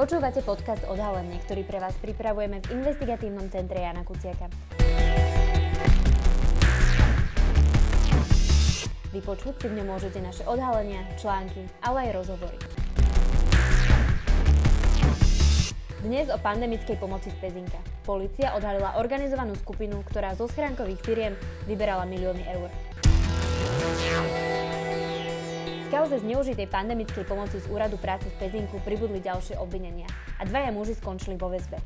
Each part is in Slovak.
Počúvate podcast Odhalenie, ktorý pre vás pripravujeme v investigatívnom centre Jana Kuciaka. Vypočuť si v ňom môžete naše odhalenia, články, ale aj rozhovory. Dnes o pandemickej pomoci z Pezinka. Polícia odhalila organizovanú skupinu, ktorá zo schránkových firiem vyberala milióny eur. Kauze zneužitej pandemickej pomoci z úradu práce v Pezinku pribudli ďalšie obvinenia a dvaja muži skončili vo väzbe.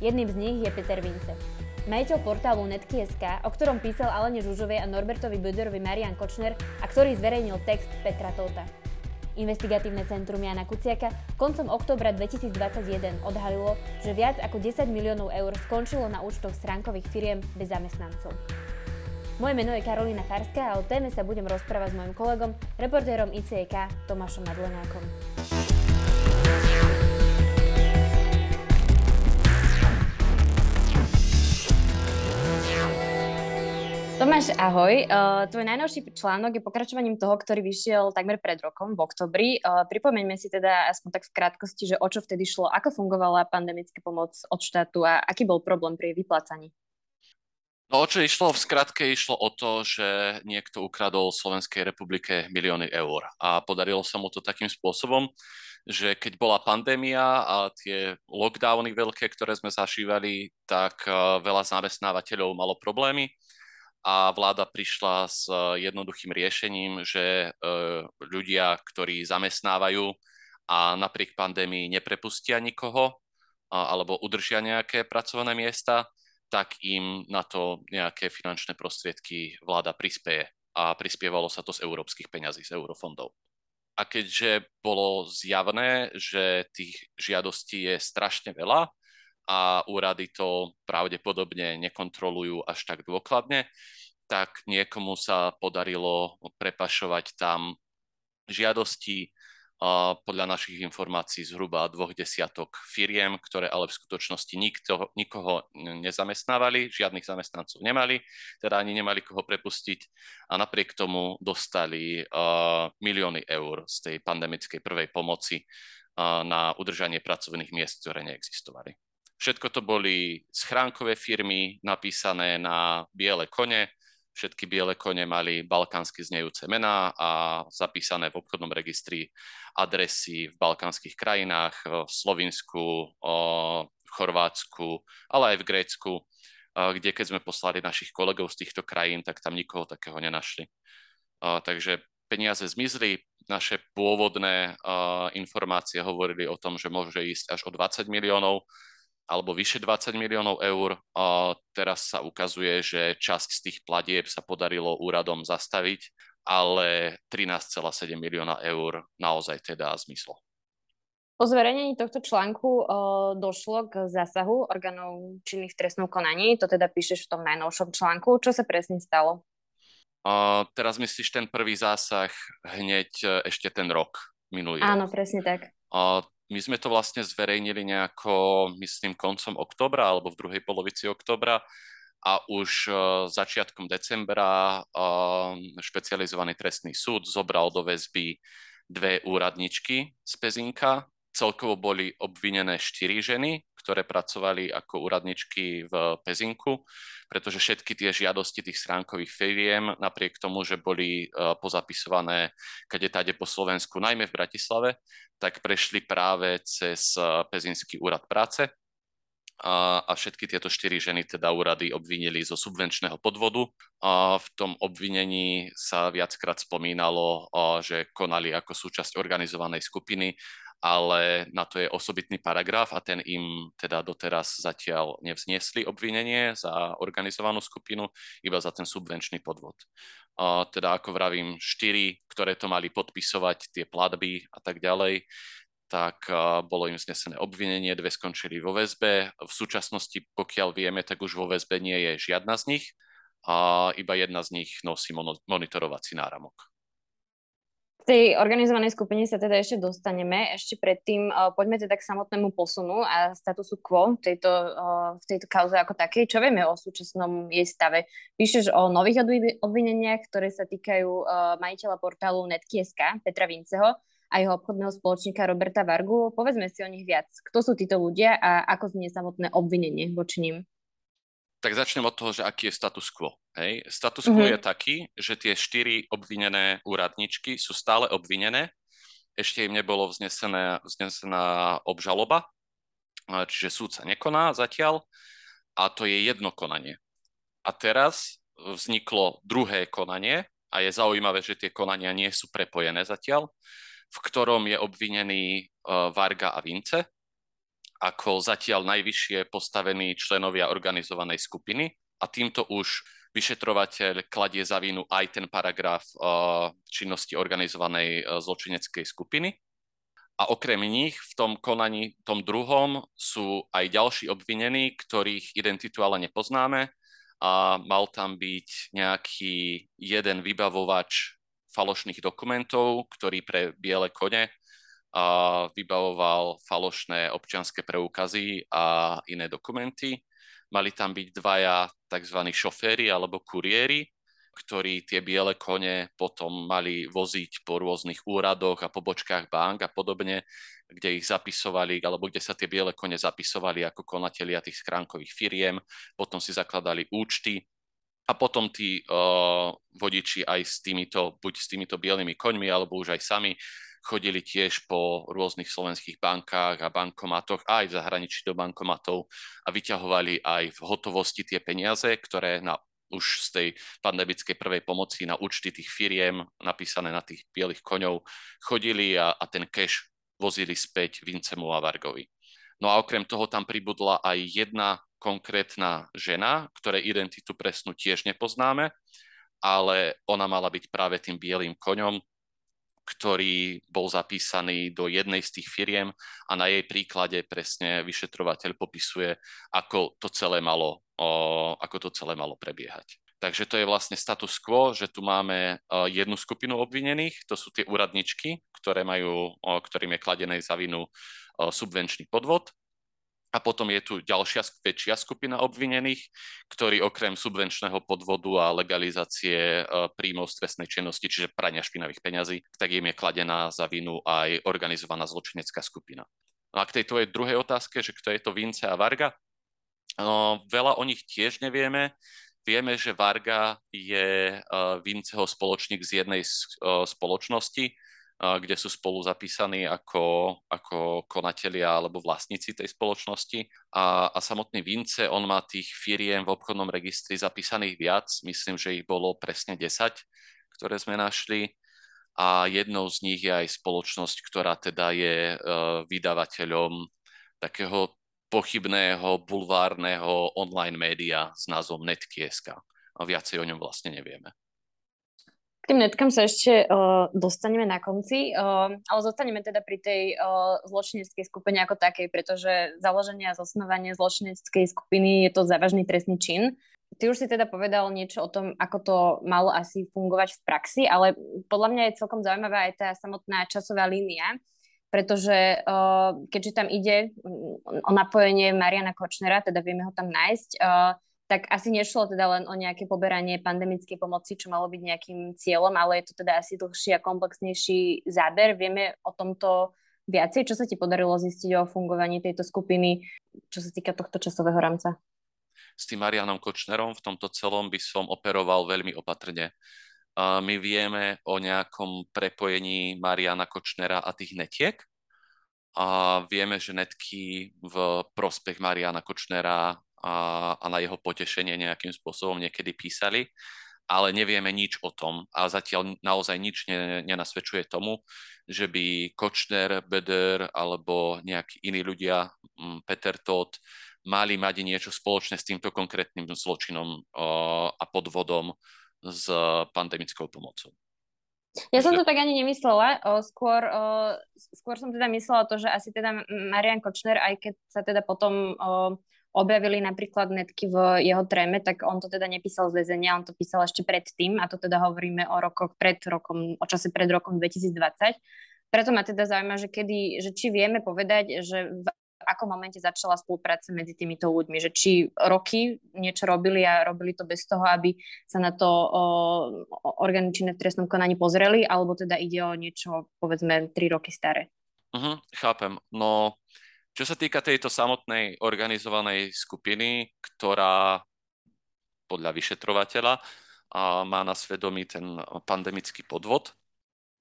Jedným z nich je Peter Vince. Majiteľ portálu Netky.sk, o ktorom písal Alene Žužovej a Norbertovi Böderovi Marian Kočner a ktorý zverejnil text Petra Tota. Investigatívne centrum Jana Kuciaka koncom októbra 2021 odhalilo, že viac ako 10 miliónov eur skončilo na účtoch stránkových firiem bez zamestnancov. Moje meno je Karolina Farská a o téme sa budem rozprávať s mojim kolegom, reportérom ICK Tomášom Madlenákom. Tomáš, ahoj. Uh, tvoj najnovší článok je pokračovaním toho, ktorý vyšiel takmer pred rokom, v oktobri. Uh, pripomeňme si teda aspoň tak v krátkosti, že o čo vtedy šlo, ako fungovala pandemická pomoc od štátu a aký bol problém pri vyplácaní. No o čo išlo? V skratke išlo o to, že niekto ukradol Slovenskej republike milióny eur a podarilo sa mu to takým spôsobom, že keď bola pandémia a tie lockdowny veľké, ktoré sme zažívali, tak e, veľa zamestnávateľov malo problémy a vláda prišla s e, jednoduchým riešením, že e, ľudia, ktorí zamestnávajú a napriek pandémii neprepustia nikoho alebo udržia nejaké pracovné miesta, tak im na to nejaké finančné prostriedky vláda prispieje. A prispievalo sa to z európskych peňazí, z eurofondov. A keďže bolo zjavné, že tých žiadostí je strašne veľa a úrady to pravdepodobne nekontrolujú až tak dôkladne, tak niekomu sa podarilo prepašovať tam žiadosti podľa našich informácií zhruba dvoch desiatok firiem, ktoré ale v skutočnosti nikto, nikoho nezamestnávali, žiadnych zamestnancov nemali, teda ani nemali koho prepustiť a napriek tomu dostali milióny eur z tej pandemickej prvej pomoci na udržanie pracovných miest, ktoré neexistovali. Všetko to boli schránkové firmy napísané na biele kone, Všetky biele kone mali balkánsky znejúce mená a zapísané v obchodnom registri adresy v balkánskych krajinách, v Slovinsku, v Chorvátsku, ale aj v Grécku, kde keď sme poslali našich kolegov z týchto krajín, tak tam nikoho takého nenašli. Takže peniaze zmizli, naše pôvodné informácie hovorili o tom, že môže ísť až o 20 miliónov, alebo vyše 20 miliónov eur. Teraz sa ukazuje, že časť z tých platieb sa podarilo úradom zastaviť, ale 13,7 milióna eur naozaj teda zmyslo. Po zverejnení tohto článku o, došlo k zásahu orgánov činných v trestnom konaní, to teda píšeš v tom najnovšom článku. Čo sa presne stalo? Uh, teraz myslíš ten prvý zásah hneď e, ešte ten rok, minulý Áno, rok. presne tak. Uh, my sme to vlastne zverejnili nejako, myslím, koncom oktobra alebo v druhej polovici oktobra a už uh, začiatkom decembra uh, špecializovaný trestný súd zobral do väzby dve úradničky z Pezinka. Celkovo boli obvinené štyri ženy, ktoré pracovali ako úradničky v Pezinku, pretože všetky tie žiadosti tých stránkových firiem, napriek tomu, že boli uh, pozapisované kade tade po Slovensku, najmä v Bratislave, tak prešli práve cez eh, Pezinský úrad práce a, všetky tieto štyri ženy teda úrady obvinili zo subvenčného podvodu. A v tom obvinení sa viackrát spomínalo, a, že konali ako súčasť organizovanej skupiny, ale na to je osobitný paragraf a ten im teda doteraz zatiaľ nevzniesli obvinenie za organizovanú skupinu, iba za ten subvenčný podvod teda ako vravím, štyri, ktoré to mali podpisovať, tie platby a tak ďalej, tak bolo im znesené obvinenie, dve skončili vo väzbe. V súčasnosti, pokiaľ vieme, tak už vo väzbe nie je žiadna z nich a iba jedna z nich nosí monitorovací náramok. K tej organizovanej skupine sa teda ešte dostaneme. Ešte predtým uh, poďme teda k samotnému posunu a statusu quo tejto, uh, v tejto kauze ako takej. Čo vieme o súčasnom jej stave? Píšeš o nových obvineniach, ktoré sa týkajú uh, majiteľa portálu Netky.sk, Petra Vinceho, a jeho obchodného spoločníka Roberta Vargu. Povedzme si o nich viac. Kto sú títo ľudia a ako znie samotné obvinenie voči ním? Tak začnem od toho, že aký je status quo. Hej. Status quo mm-hmm. je taký, že tie štyri obvinené úradničky sú stále obvinené. Ešte im nebolo vznesená, vznesená obžaloba, čiže súd sa nekoná zatiaľ a to je jedno konanie. A teraz vzniklo druhé konanie a je zaujímavé, že tie konania nie sú prepojené zatiaľ, v ktorom je obvinený uh, Varga a Vince ako zatiaľ najvyššie postavení členovia organizovanej skupiny a týmto už vyšetrovateľ kladie za vinu aj ten paragraf uh, činnosti organizovanej uh, zločineckej skupiny. A okrem nich v tom konaní, tom druhom, sú aj ďalší obvinení, ktorých identitu ale nepoznáme a mal tam byť nejaký jeden vybavovač falošných dokumentov, ktorý pre biele kone a vybavoval falošné občianské preukazy a iné dokumenty. Mali tam byť dvaja tzv. šoféry alebo kuriéri, ktorí tie biele kone potom mali voziť po rôznych úradoch a pobočkách bank a podobne, kde ich zapisovali, alebo kde sa tie biele kone zapisovali ako konatelia tých schránkových firiem, potom si zakladali účty a potom tí uh, vodiči aj s týmito, buď s týmito bielými koňmi, alebo už aj sami chodili tiež po rôznych slovenských bankách a bankomatoch, aj v zahraničí do bankomatov a vyťahovali aj v hotovosti tie peniaze, ktoré na už z tej pandemickej prvej pomoci na účty tých firiem napísané na tých bielých koňov chodili a, a ten cash vozili späť Vincemu a Vargovi. No a okrem toho tam pribudla aj jedna konkrétna žena, ktoré identitu presnú tiež nepoznáme, ale ona mala byť práve tým bielým koňom, ktorý bol zapísaný do jednej z tých firiem a na jej príklade presne vyšetrovateľ popisuje, ako to celé malo, ako to celé malo prebiehať. Takže to je vlastne status quo, že tu máme jednu skupinu obvinených, to sú tie úradničky, ktoré majú, ktorým je kladené za vinu subvenčný podvod. A potom je tu ďalšia väčšia skupina obvinených, ktorí okrem subvenčného podvodu a legalizácie e, príjmov z trestnej činnosti, čiže prania špinavých peňazí, tak im je kladená za vinu aj organizovaná zločinecká skupina. No a k tej tvojej druhej otázke, že kto je to Vince a Varga, no, veľa o nich tiež nevieme. Vieme, že Varga je uh, Vinceho spoločník z jednej uh, spoločnosti, kde sú spolu zapísaní ako, ako konatelia alebo vlastníci tej spoločnosti. A, a samotný Vince, on má tých firiem v obchodnom registri zapísaných viac. Myslím, že ich bolo presne 10, ktoré sme našli. A jednou z nich je aj spoločnosť, ktorá teda je uh, vydavateľom takého pochybného bulvárneho online média s názvom Netky.sk. A viacej o ňom vlastne nevieme. K tým netkám sa ešte uh, dostaneme na konci, uh, ale zostaneme teda pri tej uh, zločineckej skupine ako takej, pretože založenie a zosnovanie zločineckej skupiny je to závažný trestný čin. Ty už si teda povedal niečo o tom, ako to malo asi fungovať v praxi, ale podľa mňa je celkom zaujímavá aj tá samotná časová línia, pretože uh, keďže tam ide o napojenie Mariana Kočnera, teda vieme ho tam nájsť, uh, tak asi nešlo teda len o nejaké poberanie pandemickej pomoci, čo malo byť nejakým cieľom, ale je to teda asi dlhší a komplexnejší záber. Vieme o tomto viacej? Čo sa ti podarilo zistiť o fungovaní tejto skupiny, čo sa týka tohto časového rámca? S tým Marianom Kočnerom v tomto celom by som operoval veľmi opatrne my vieme o nejakom prepojení Mariana Kočnera a tých netiek. A vieme, že netky v prospech Mariana Kočnera a, a na jeho potešenie nejakým spôsobom niekedy písali, ale nevieme nič o tom a zatiaľ naozaj nič ne, nenasvedčuje tomu, že by Kočner, Beder alebo nejakí iní ľudia, Peter Todt, mali mať niečo spoločné s týmto konkrétnym zločinom a podvodom s pandemickou pomocou. Ja som to tak ani nemyslela, skôr, skôr som teda myslela to, že asi teda Marian Kočner, aj keď sa teda potom objavili napríklad netky v jeho tréme, tak on to teda nepísal z väzenia, on to písal ešte predtým a to teda hovoríme o rokoch pred rokom, o čase pred rokom 2020. Preto ma teda zaujíma, že kedy, že či vieme povedať, že v ako momente začala spolupráca medzi týmito ľuďmi, že či roky niečo robili a robili to bez toho, aby sa na to orgány činné v trestnom konaní pozreli, alebo teda ide o niečo, povedzme, tri roky staré. Uh-huh, chápem. No, čo sa týka tejto samotnej organizovanej skupiny, ktorá podľa vyšetrovateľa má na svedomí ten pandemický podvod,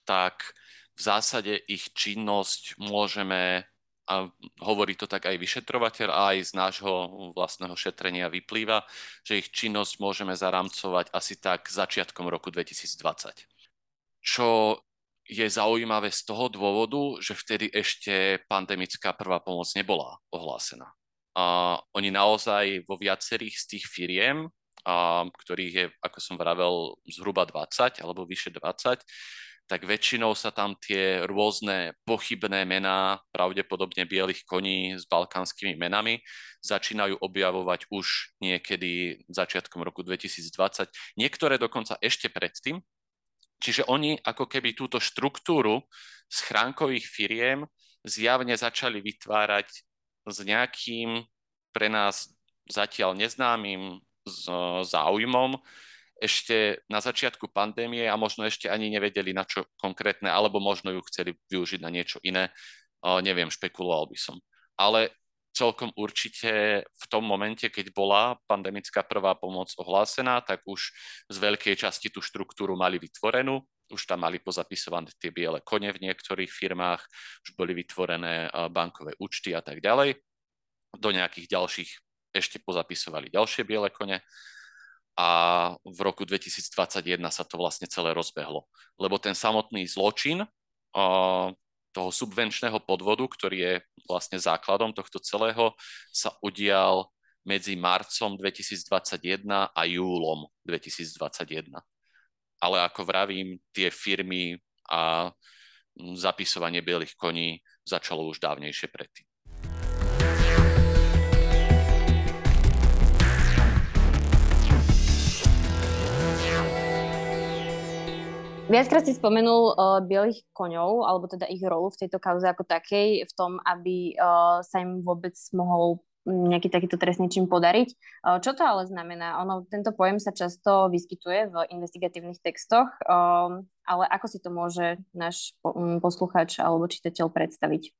tak v zásade ich činnosť môžeme, a hovorí to tak aj vyšetrovateľ, a aj z nášho vlastného šetrenia vyplýva, že ich činnosť môžeme zaramcovať asi tak začiatkom roku 2020. Čo je zaujímavé z toho dôvodu, že vtedy ešte pandemická prvá pomoc nebola ohlásená. A oni naozaj vo viacerých z tých firiem, a, ktorých je, ako som vravel, zhruba 20 alebo vyše 20, tak väčšinou sa tam tie rôzne pochybné mená, pravdepodobne bielých koní s balkánskymi menami, začínajú objavovať už niekedy začiatkom roku 2020. Niektoré dokonca ešte predtým, Čiže oni ako keby túto štruktúru schránkových firiem zjavne začali vytvárať s nejakým pre nás zatiaľ neznámym záujmom ešte na začiatku pandémie a možno ešte ani nevedeli na čo konkrétne, alebo možno ju chceli využiť na niečo iné. Neviem, špekuloval by som. Ale celkom určite v tom momente, keď bola pandemická prvá pomoc ohlásená, tak už z veľkej časti tú štruktúru mali vytvorenú, už tam mali pozapisované tie biele kone v niektorých firmách, už boli vytvorené bankové účty a tak ďalej. Do nejakých ďalších ešte pozapisovali ďalšie biele kone a v roku 2021 sa to vlastne celé rozbehlo. Lebo ten samotný zločin toho subvenčného podvodu, ktorý je vlastne základom tohto celého, sa udial medzi marcom 2021 a júlom 2021. Ale ako vravím, tie firmy a zapisovanie bielých koní začalo už dávnejšie predtým. Viackrát si spomenul uh, bielých koňov, alebo teda ich rolu v tejto kauze ako takej, v tom, aby uh, sa im vôbec mohol nejaký takýto trestný čin podariť. Uh, čo to ale znamená? Ono, tento pojem sa často vyskytuje v investigatívnych textoch, ale ako si to môže náš um, posluchač alebo čitateľ predstaviť?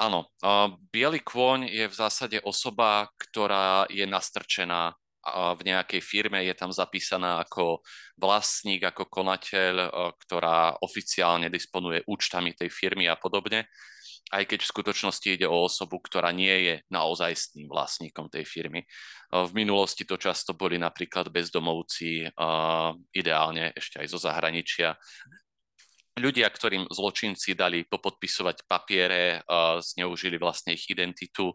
Áno, biely kôň je v zásade osoba, ktorá je nastrčená v nejakej firme, je tam zapísaná ako vlastník, ako konateľ, e, ktorá oficiálne disponuje účtami tej firmy a podobne, aj keď v skutočnosti ide o osobu, ktorá nie je naozajstným vlastníkom tej firmy. E, v minulosti to často boli napríklad bezdomovci, e, ideálne ešte aj zo zahraničia, ľudia, ktorým zločinci dali popodpisovať papiere, zneužili vlastne ich identitu,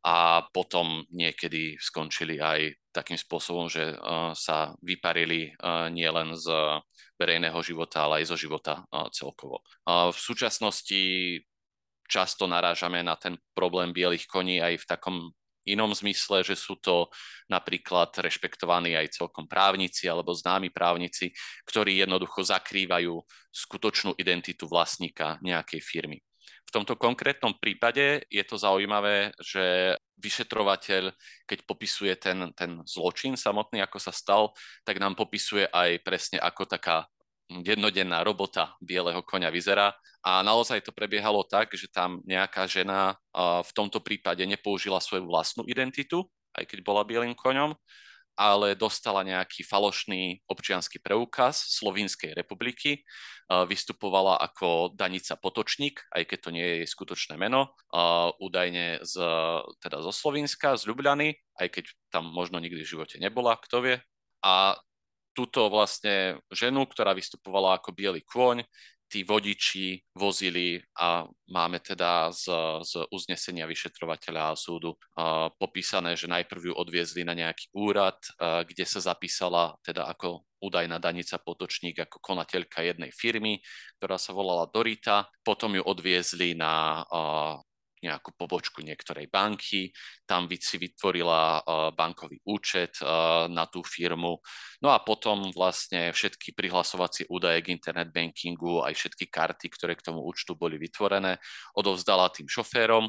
a potom niekedy skončili aj takým spôsobom, že uh, sa vyparili uh, nielen z verejného života, ale aj zo života celkovo. V súčasnosti často narážame na ten problém bielých koní aj v takom inom zmysle, že sú to napríklad rešpektovaní aj celkom právnici alebo známi právnici, ktorí jednoducho zakrývajú skutočnú identitu vlastníka nejakej firmy. V tomto konkrétnom prípade je to zaujímavé, že vyšetrovateľ, keď popisuje ten, ten zločin samotný, ako sa stal, tak nám popisuje aj presne, ako taká jednodenná robota bieleho koňa vyzerá. A naozaj to prebiehalo tak, že tam nejaká žena v tomto prípade nepoužila svoju vlastnú identitu, aj keď bola bielým koňom, ale dostala nejaký falošný občianský preukaz Slovinskej republiky, vystupovala ako Danica Potočník, aj keď to nie je jej skutočné meno, údajne z, teda zo Slovenska, z Ljubljany, aj keď tam možno nikdy v živote nebola, kto vie. A túto vlastne ženu, ktorá vystupovala ako biely kôň, tí vodiči vozili a máme teda z, z uznesenia vyšetrovateľa a súdu uh, popísané, že najprv ju odviezli na nejaký úrad, uh, kde sa zapísala teda ako údajná Danica Potočník ako konateľka jednej firmy, ktorá sa volala Dorita. Potom ju odviezli na nejakú pobočku niektorej banky, tam si vytvorila bankový účet na tú firmu. No a potom vlastne všetky prihlasovacie údaje k internet bankingu, aj všetky karty, ktoré k tomu účtu boli vytvorené, odovzdala tým šoférom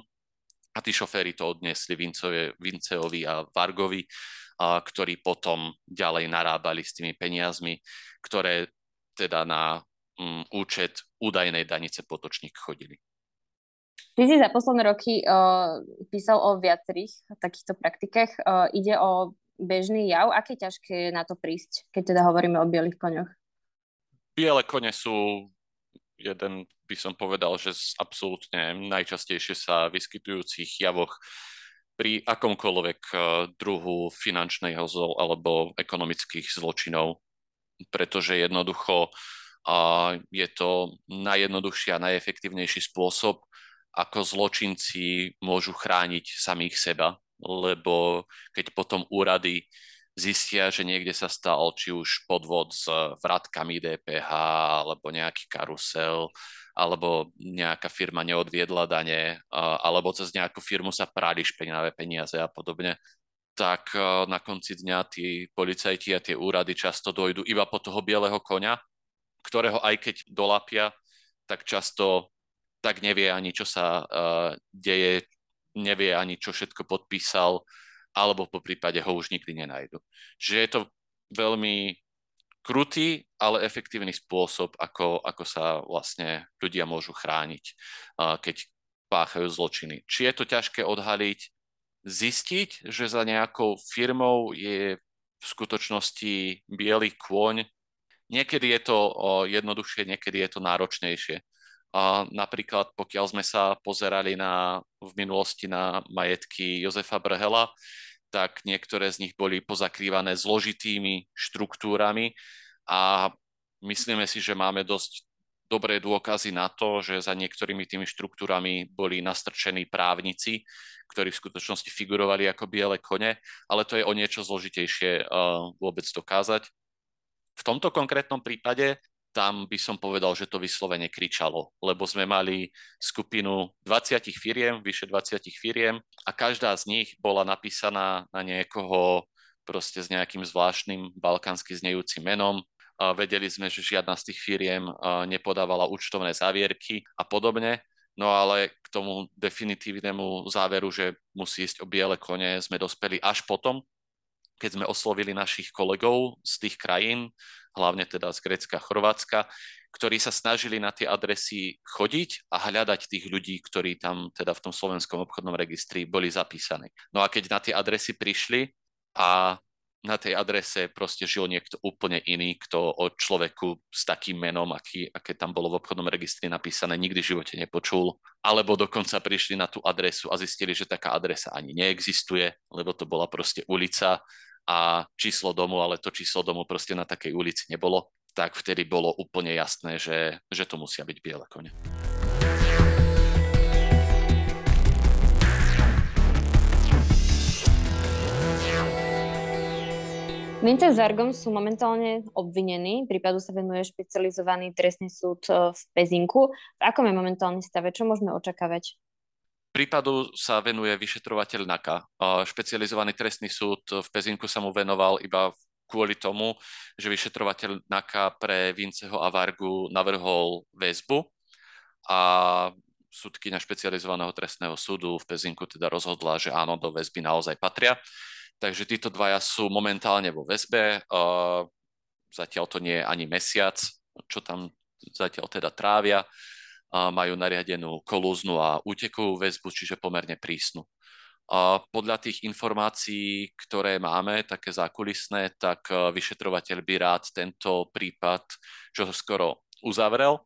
a tí šoféry to odniesli Vinceovi a Vargovi, a, ktorí potom ďalej narábali s tými peniazmi, ktoré teda na um, účet údajnej Danice Potočník chodili. Ty si za posledné roky uh, písal o viacerých takýchto praktikách. Uh, ide o bežný jav. Aké ťažké je na to prísť, keď teda hovoríme o bielých koňoch? Biele kone sú jeden, by som povedal, že z absolútne najčastejšie sa vyskytujúcich javoch pri akomkoľvek eh, druhu finančného zlo alebo ekonomických zločinov, pretože jednoducho je to najjednoduchší a najefektívnejší spôsob, ako zločinci môžu chrániť samých seba, lebo keď potom úrady zistia, že niekde sa stal či už podvod s vratkami DPH, alebo nejaký karusel, alebo nejaká firma neodviedla dane, alebo cez nejakú firmu sa prali špinavé peniaze a podobne, tak na konci dňa tí policajti a tie úrady často dojdú iba po toho bieleho koňa, ktorého aj keď dolapia, tak často tak nevie ani, čo sa uh, deje, nevie ani, čo všetko podpísal, alebo po prípade ho už nikdy nenajdu. Čiže je to veľmi krutý, ale efektívny spôsob, ako, ako sa vlastne ľudia môžu chrániť, keď páchajú zločiny. Či je to ťažké odhaliť, zistiť, že za nejakou firmou je v skutočnosti biely kôň. Niekedy je to jednoduchšie, niekedy je to náročnejšie. A napríklad, pokiaľ sme sa pozerali na, v minulosti na majetky Jozefa Brhela, tak niektoré z nich boli pozakrývané zložitými štruktúrami a myslíme si, že máme dosť dobré dôkazy na to, že za niektorými tými štruktúrami boli nastrčení právnici, ktorí v skutočnosti figurovali ako biele kone, ale to je o niečo zložitejšie uh, vôbec dokázať. V tomto konkrétnom prípade tam by som povedal, že to vyslovene kričalo, lebo sme mali skupinu 20 firiem, vyše 20 firiem a každá z nich bola napísaná na niekoho proste s nejakým zvláštnym balkánsky znejúcim menom. A vedeli sme, že žiadna z tých firiem nepodávala účtovné závierky a podobne. No ale k tomu definitívnemu záveru, že musí ísť o biele kone, sme dospeli až potom, keď sme oslovili našich kolegov z tých krajín, hlavne teda z Grécka a Chorvátska, ktorí sa snažili na tie adresy chodiť a hľadať tých ľudí, ktorí tam teda v tom slovenskom obchodnom registri boli zapísaní. No a keď na tie adresy prišli a na tej adrese proste žil niekto úplne iný, kto o človeku s takým menom, aký, aké tam bolo v obchodnom registri napísané, nikdy v živote nepočul. Alebo dokonca prišli na tú adresu a zistili, že taká adresa ani neexistuje, lebo to bola proste ulica a číslo domu, ale to číslo domu proste na takej ulici nebolo, tak vtedy bolo úplne jasné, že, že to musia byť biele kone. Mince s Vargom sú momentálne obvinení. Prípadu sa venuje špecializovaný trestný súd e, v Pezinku. V akom je momentálny stave? Čo môžeme očakávať? Prípadu sa venuje vyšetrovateľ NAKA. Špecializovaný trestný súd v Pezinku sa mu venoval iba kvôli tomu, že vyšetrovateľ NAKA pre Vinceho a Vargu navrhol väzbu a súdkyňa špecializovaného trestného súdu v Pezinku teda rozhodla, že áno, do väzby naozaj patria. Takže títo dvaja sú momentálne vo väzbe. Zatiaľ to nie je ani mesiac, čo tam zatiaľ teda trávia majú nariadenú kolúznu a útekovú väzbu, čiže pomerne prísnu. A podľa tých informácií, ktoré máme, také zákulisné, tak e, vyšetrovateľ by rád tento prípad čo skoro uzavrel.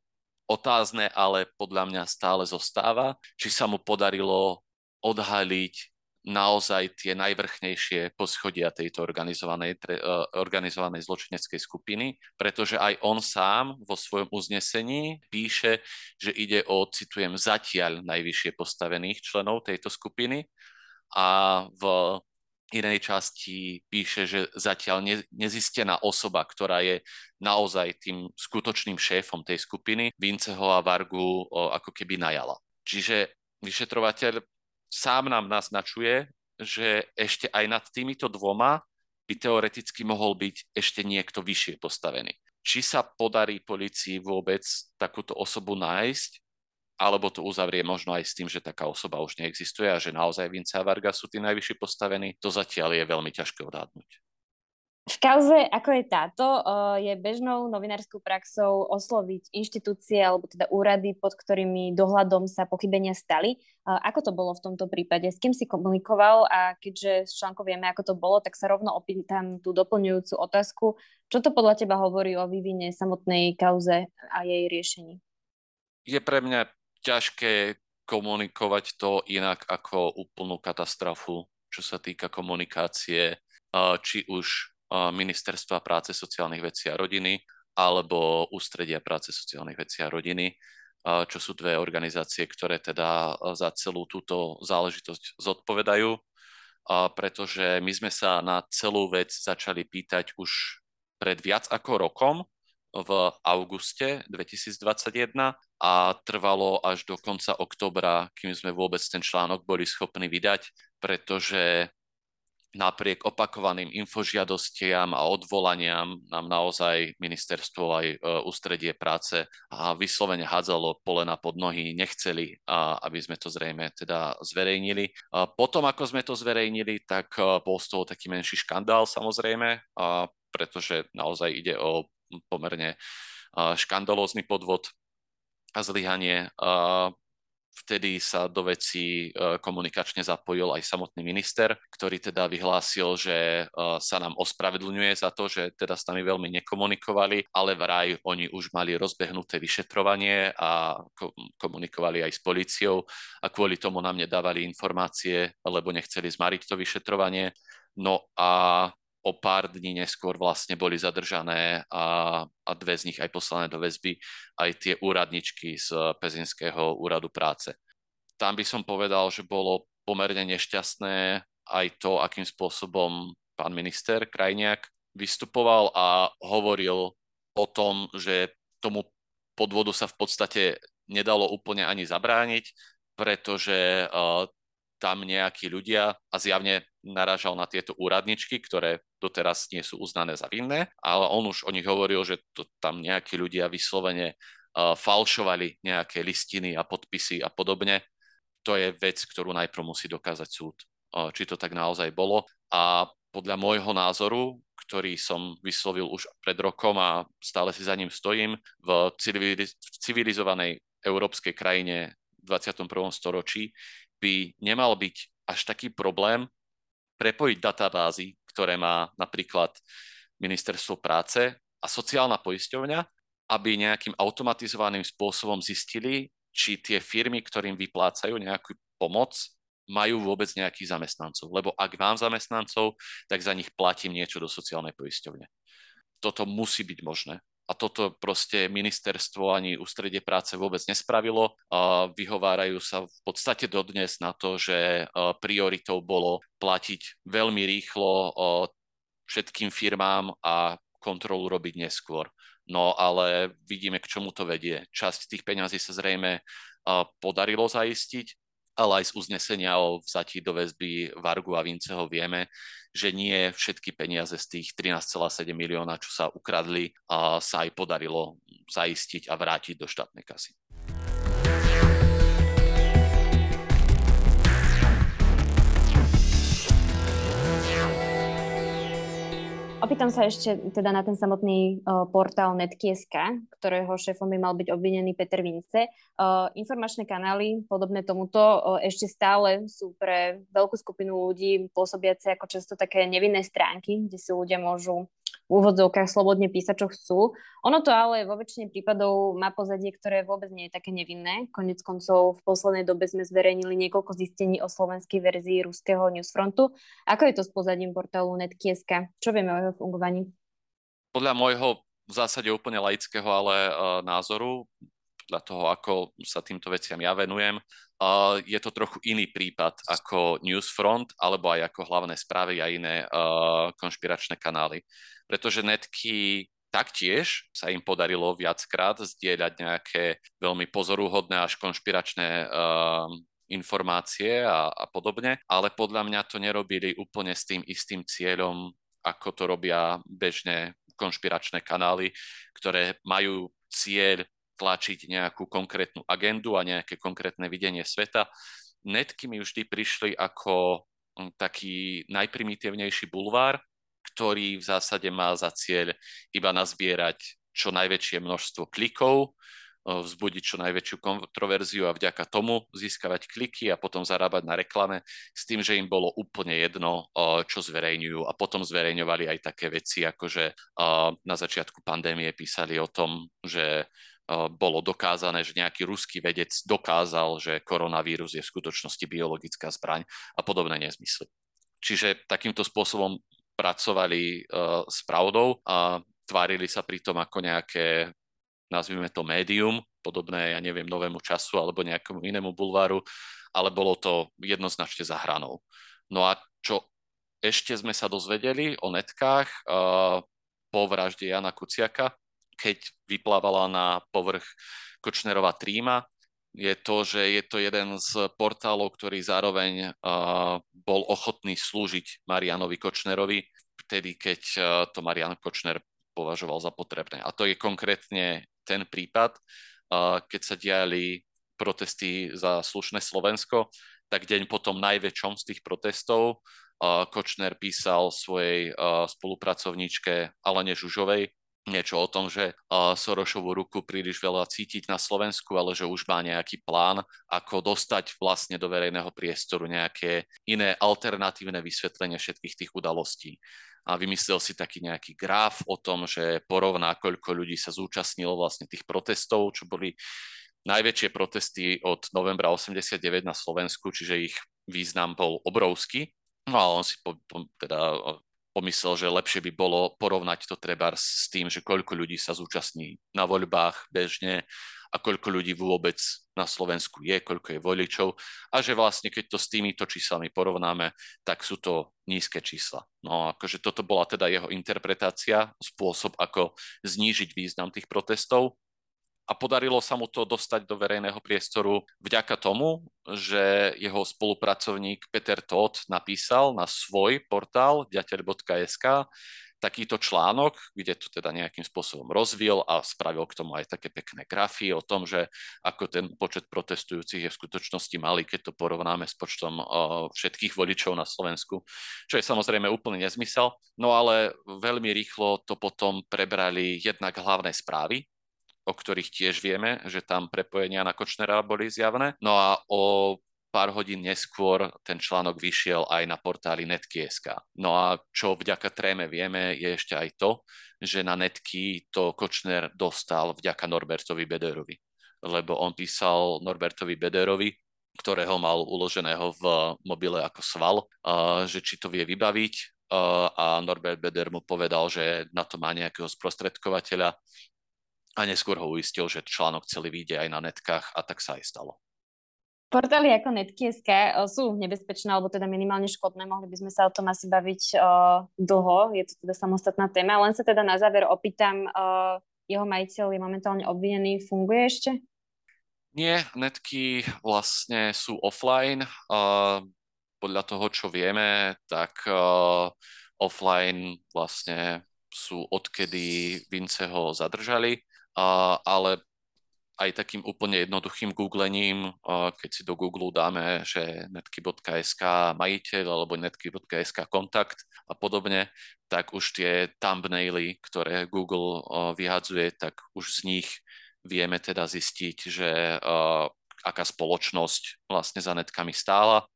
Otázne ale podľa mňa stále zostáva, či sa mu podarilo odhaliť naozaj tie najvrchnejšie poschodia tejto organizovanej, tre, uh, organizovanej zločineckej skupiny, pretože aj on sám vo svojom uznesení píše, že ide o, citujem, zatiaľ najvyššie postavených členov tejto skupiny a v inej časti píše, že zatiaľ ne, nezistená osoba, ktorá je naozaj tým skutočným šéfom tej skupiny, Vinceho a Vargu o, ako keby najala. Čiže vyšetrovateľ sám nám naznačuje, že ešte aj nad týmito dvoma by teoreticky mohol byť ešte niekto vyššie postavený. Či sa podarí policii vôbec takúto osobu nájsť, alebo to uzavrie možno aj s tým, že taká osoba už neexistuje a že naozaj Vince a Varga sú tí najvyšší postavení, to zatiaľ je veľmi ťažké odhadnúť. V kauze, ako je táto, je bežnou novinárskou praxou osloviť inštitúcie alebo teda úrady, pod ktorými dohľadom sa pochybenia stali. Ako to bolo v tomto prípade? S kým si komunikoval? A keďže s článkom vieme, ako to bolo, tak sa rovno opýtam tú doplňujúcu otázku. Čo to podľa teba hovorí o vývine samotnej kauze a jej riešení? Je pre mňa ťažké komunikovať to inak ako úplnú katastrofu, čo sa týka komunikácie, či už Ministerstva práce, sociálnych vecí a rodiny alebo Ústredia práce, sociálnych vecí a rodiny, čo sú dve organizácie, ktoré teda za celú túto záležitosť zodpovedajú, pretože my sme sa na celú vec začali pýtať už pred viac ako rokom, v auguste 2021 a trvalo až do konca oktobra, kým sme vôbec ten článok boli schopní vydať, pretože napriek opakovaným infožiadostiam a odvolaniam nám naozaj ministerstvo aj e, ústredie práce a vyslovene hádzalo polena pod nohy, nechceli, aby sme to zrejme teda zverejnili. Potom, ako sme to zverejnili, tak e, bol z toho taký menší škandál samozrejme, pretože naozaj ide o pomerne škandalózny podvod a zlyhanie vtedy sa do veci e, komunikačne zapojil aj samotný minister, ktorý teda vyhlásil, že e, sa nám ospravedlňuje za to, že teda s nami veľmi nekomunikovali, ale vraj oni už mali rozbehnuté vyšetrovanie a komunikovali aj s policiou a kvôli tomu nám nedávali informácie, lebo nechceli zmariť to vyšetrovanie. No a o pár dní neskôr vlastne boli zadržané a, a dve z nich aj poslané do väzby aj tie úradničky z Pezinského úradu práce. Tam by som povedal, že bolo pomerne nešťastné aj to, akým spôsobom pán minister Krajniak vystupoval a hovoril o tom, že tomu podvodu sa v podstate nedalo úplne ani zabrániť, pretože uh, tam nejakí ľudia a zjavne naražal na tieto úradničky, ktoré doteraz nie sú uznané za vinné, ale on už o nich hovoril, že to tam nejakí ľudia vyslovene uh, falšovali nejaké listiny a podpisy a podobne. To je vec, ktorú najprv musí dokázať súd, uh, či to tak naozaj bolo. A podľa môjho názoru, ktorý som vyslovil už pred rokom a stále si za ním stojím, v civilizovanej európskej krajine v 21. storočí by nemal byť až taký problém prepojiť databázy, ktoré má napríklad Ministerstvo práce a sociálna poisťovňa, aby nejakým automatizovaným spôsobom zistili, či tie firmy, ktorým vyplácajú nejakú pomoc, majú vôbec nejakých zamestnancov. Lebo ak mám zamestnancov, tak za nich platím niečo do sociálnej poisťovne. Toto musí byť možné a toto proste ministerstvo ani ústredie práce vôbec nespravilo. Vyhovárajú sa v podstate dodnes na to, že prioritou bolo platiť veľmi rýchlo všetkým firmám a kontrolu robiť neskôr. No ale vidíme, k čomu to vedie. Časť tých peňazí sa zrejme podarilo zaistiť, ale aj z uznesenia o vzatí do väzby Vargu a Vinceho vieme, že nie všetky peniaze z tých 13,7 milióna, čo sa ukradli, sa aj podarilo zaistiť a vrátiť do štátnej kasy. Opýtam sa ešte teda na ten samotný uh, portál Netkies.sk, ktorého šéfom by mal byť obvinený Peter Vince. Uh, informačné kanály podobné tomuto uh, ešte stále sú pre veľkú skupinu ľudí pôsobiace ako často také nevinné stránky, kde si ľudia môžu v úvodzovkách slobodne písať, čo chcú. Ono to ale vo väčšine prípadov má pozadie, ktoré vôbec nie je také nevinné. Konec koncov v poslednej dobe sme zverejnili niekoľko zistení o slovenskej verzii ruského newsfrontu. Ako je to s pozadím portálu Netkieska? Čo vieme o jeho fungovaní? Podľa môjho v zásade úplne laického ale uh, názoru, podľa toho, ako sa týmto veciam ja venujem, uh, je to trochu iný prípad ako Newsfront alebo aj ako hlavné správy a iné uh, konšpiračné kanály. Pretože netky taktiež sa im podarilo viackrát zdieľať nejaké veľmi pozoruhodné až konšpiračné uh, informácie a, a podobne, ale podľa mňa to nerobili úplne s tým istým cieľom, ako to robia bežne konšpiračné kanály, ktoré majú cieľ tlačiť nejakú konkrétnu agendu a nejaké konkrétne videnie sveta. Netky mi vždy prišli ako hm, taký najprimitívnejší bulvár, ktorý v zásade má za cieľ iba nazbierať čo najväčšie množstvo klikov, vzbudiť čo najväčšiu kontroverziu a vďaka tomu získavať kliky a potom zarábať na reklame s tým, že im bolo úplne jedno, čo zverejňujú a potom zverejňovali aj také veci, ako že na začiatku pandémie písali o tom, že bolo dokázané, že nejaký ruský vedec dokázal, že koronavírus je v skutočnosti biologická zbraň a podobné nezmysly. Čiže takýmto spôsobom pracovali s pravdou a tvárili sa pritom ako nejaké nazvime to médium, podobné, ja neviem, novému času alebo nejakému inému bulváru, ale bolo to jednoznačne za hranou. No a čo ešte sme sa dozvedeli o netkách uh, po vražde Jana Kuciaka, keď vyplávala na povrch Kočnerová tríma, je to, že je to jeden z portálov, ktorý zároveň bol ochotný slúžiť Marianovi Kočnerovi, vtedy, keď to Marian Kočner považoval za potrebné. A to je konkrétne ten prípad, keď sa diali protesty za slušné Slovensko, tak deň potom najväčšom z tých protestov Kočner písal svojej spolupracovníčke Alene Žužovej niečo o tom, že Sorošovú ruku príliš veľa cítiť na Slovensku, ale že už má nejaký plán, ako dostať vlastne do verejného priestoru nejaké iné alternatívne vysvetlenie všetkých tých udalostí a vymyslel si taký nejaký graf o tom, že porovná, koľko ľudí sa zúčastnilo vlastne tých protestov, čo boli najväčšie protesty od novembra 89 na Slovensku, čiže ich význam bol obrovský. No a on si po, po, teda pomyslel, že lepšie by bolo porovnať to treba s tým, že koľko ľudí sa zúčastní na voľbách bežne a koľko ľudí vôbec na Slovensku je, koľko je voličov a že vlastne keď to s týmito číslami porovnáme, tak sú to nízke čísla. No akože toto bola teda jeho interpretácia, spôsob, ako znížiť význam tých protestov a podarilo sa mu to dostať do verejného priestoru vďaka tomu, že jeho spolupracovník Peter Todt napísal na svoj portál ďateľ.sk takýto článok, kde to teda nejakým spôsobom rozvil a spravil k tomu aj také pekné grafy o tom, že ako ten počet protestujúcich je v skutočnosti malý, keď to porovnáme s počtom všetkých voličov na Slovensku, čo je samozrejme úplný nezmysel. No ale veľmi rýchlo to potom prebrali jednak hlavné správy, o ktorých tiež vieme, že tam prepojenia na Kočnera boli zjavné. No a o pár hodín neskôr ten článok vyšiel aj na portáli netky.sk. No a čo vďaka tréme vieme, je ešte aj to, že na netky to Kočner dostal vďaka Norbertovi Bederovi. Lebo on písal Norbertovi Bederovi, ktorého mal uloženého v mobile ako sval, že či to vie vybaviť a Norbert Beder mu povedal, že na to má nejakého sprostredkovateľa a neskôr ho uistil, že článok celý vyjde aj na netkách a tak sa aj stalo. Portály ako Netky.sk eh, sú nebezpečné, alebo teda minimálne škodné. Mohli by sme sa o tom asi baviť uh, dlho. Je to teda samostatná téma. Len sa teda na záver opýtam, uh, jeho majiteľ je momentálne obvinený. Funguje ešte? Nie, netky vlastne sú offline. Uh, podľa toho, čo vieme, tak uh, offline vlastne sú odkedy Vince ho zadržali, uh, ale aj takým úplne jednoduchým googlením, keď si do Google dáme, že netky.sk majiteľ alebo netky.sk kontakt a podobne, tak už tie thumbnaily, ktoré Google vyhadzuje, tak už z nich vieme teda zistiť, že aká spoločnosť vlastne za netkami stála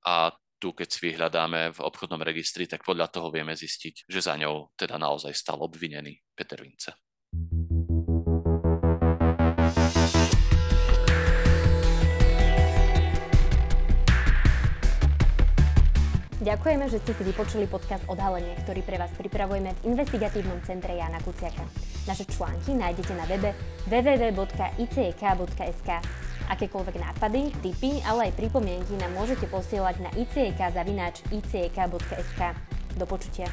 a tu, keď si vyhľadáme v obchodnom registri, tak podľa toho vieme zistiť, že za ňou teda naozaj stal obvinený Peter Vince. Ďakujeme, že ste si vypočuli podcast Odhalenie, ktorý pre vás pripravujeme v investigatívnom centre Jana Kuciaka. Naše články nájdete na webe www.icek.sk. Akékoľvek nápady, tipy, ale aj pripomienky nám môžete posielať na icek.icek.sk. Do počutia.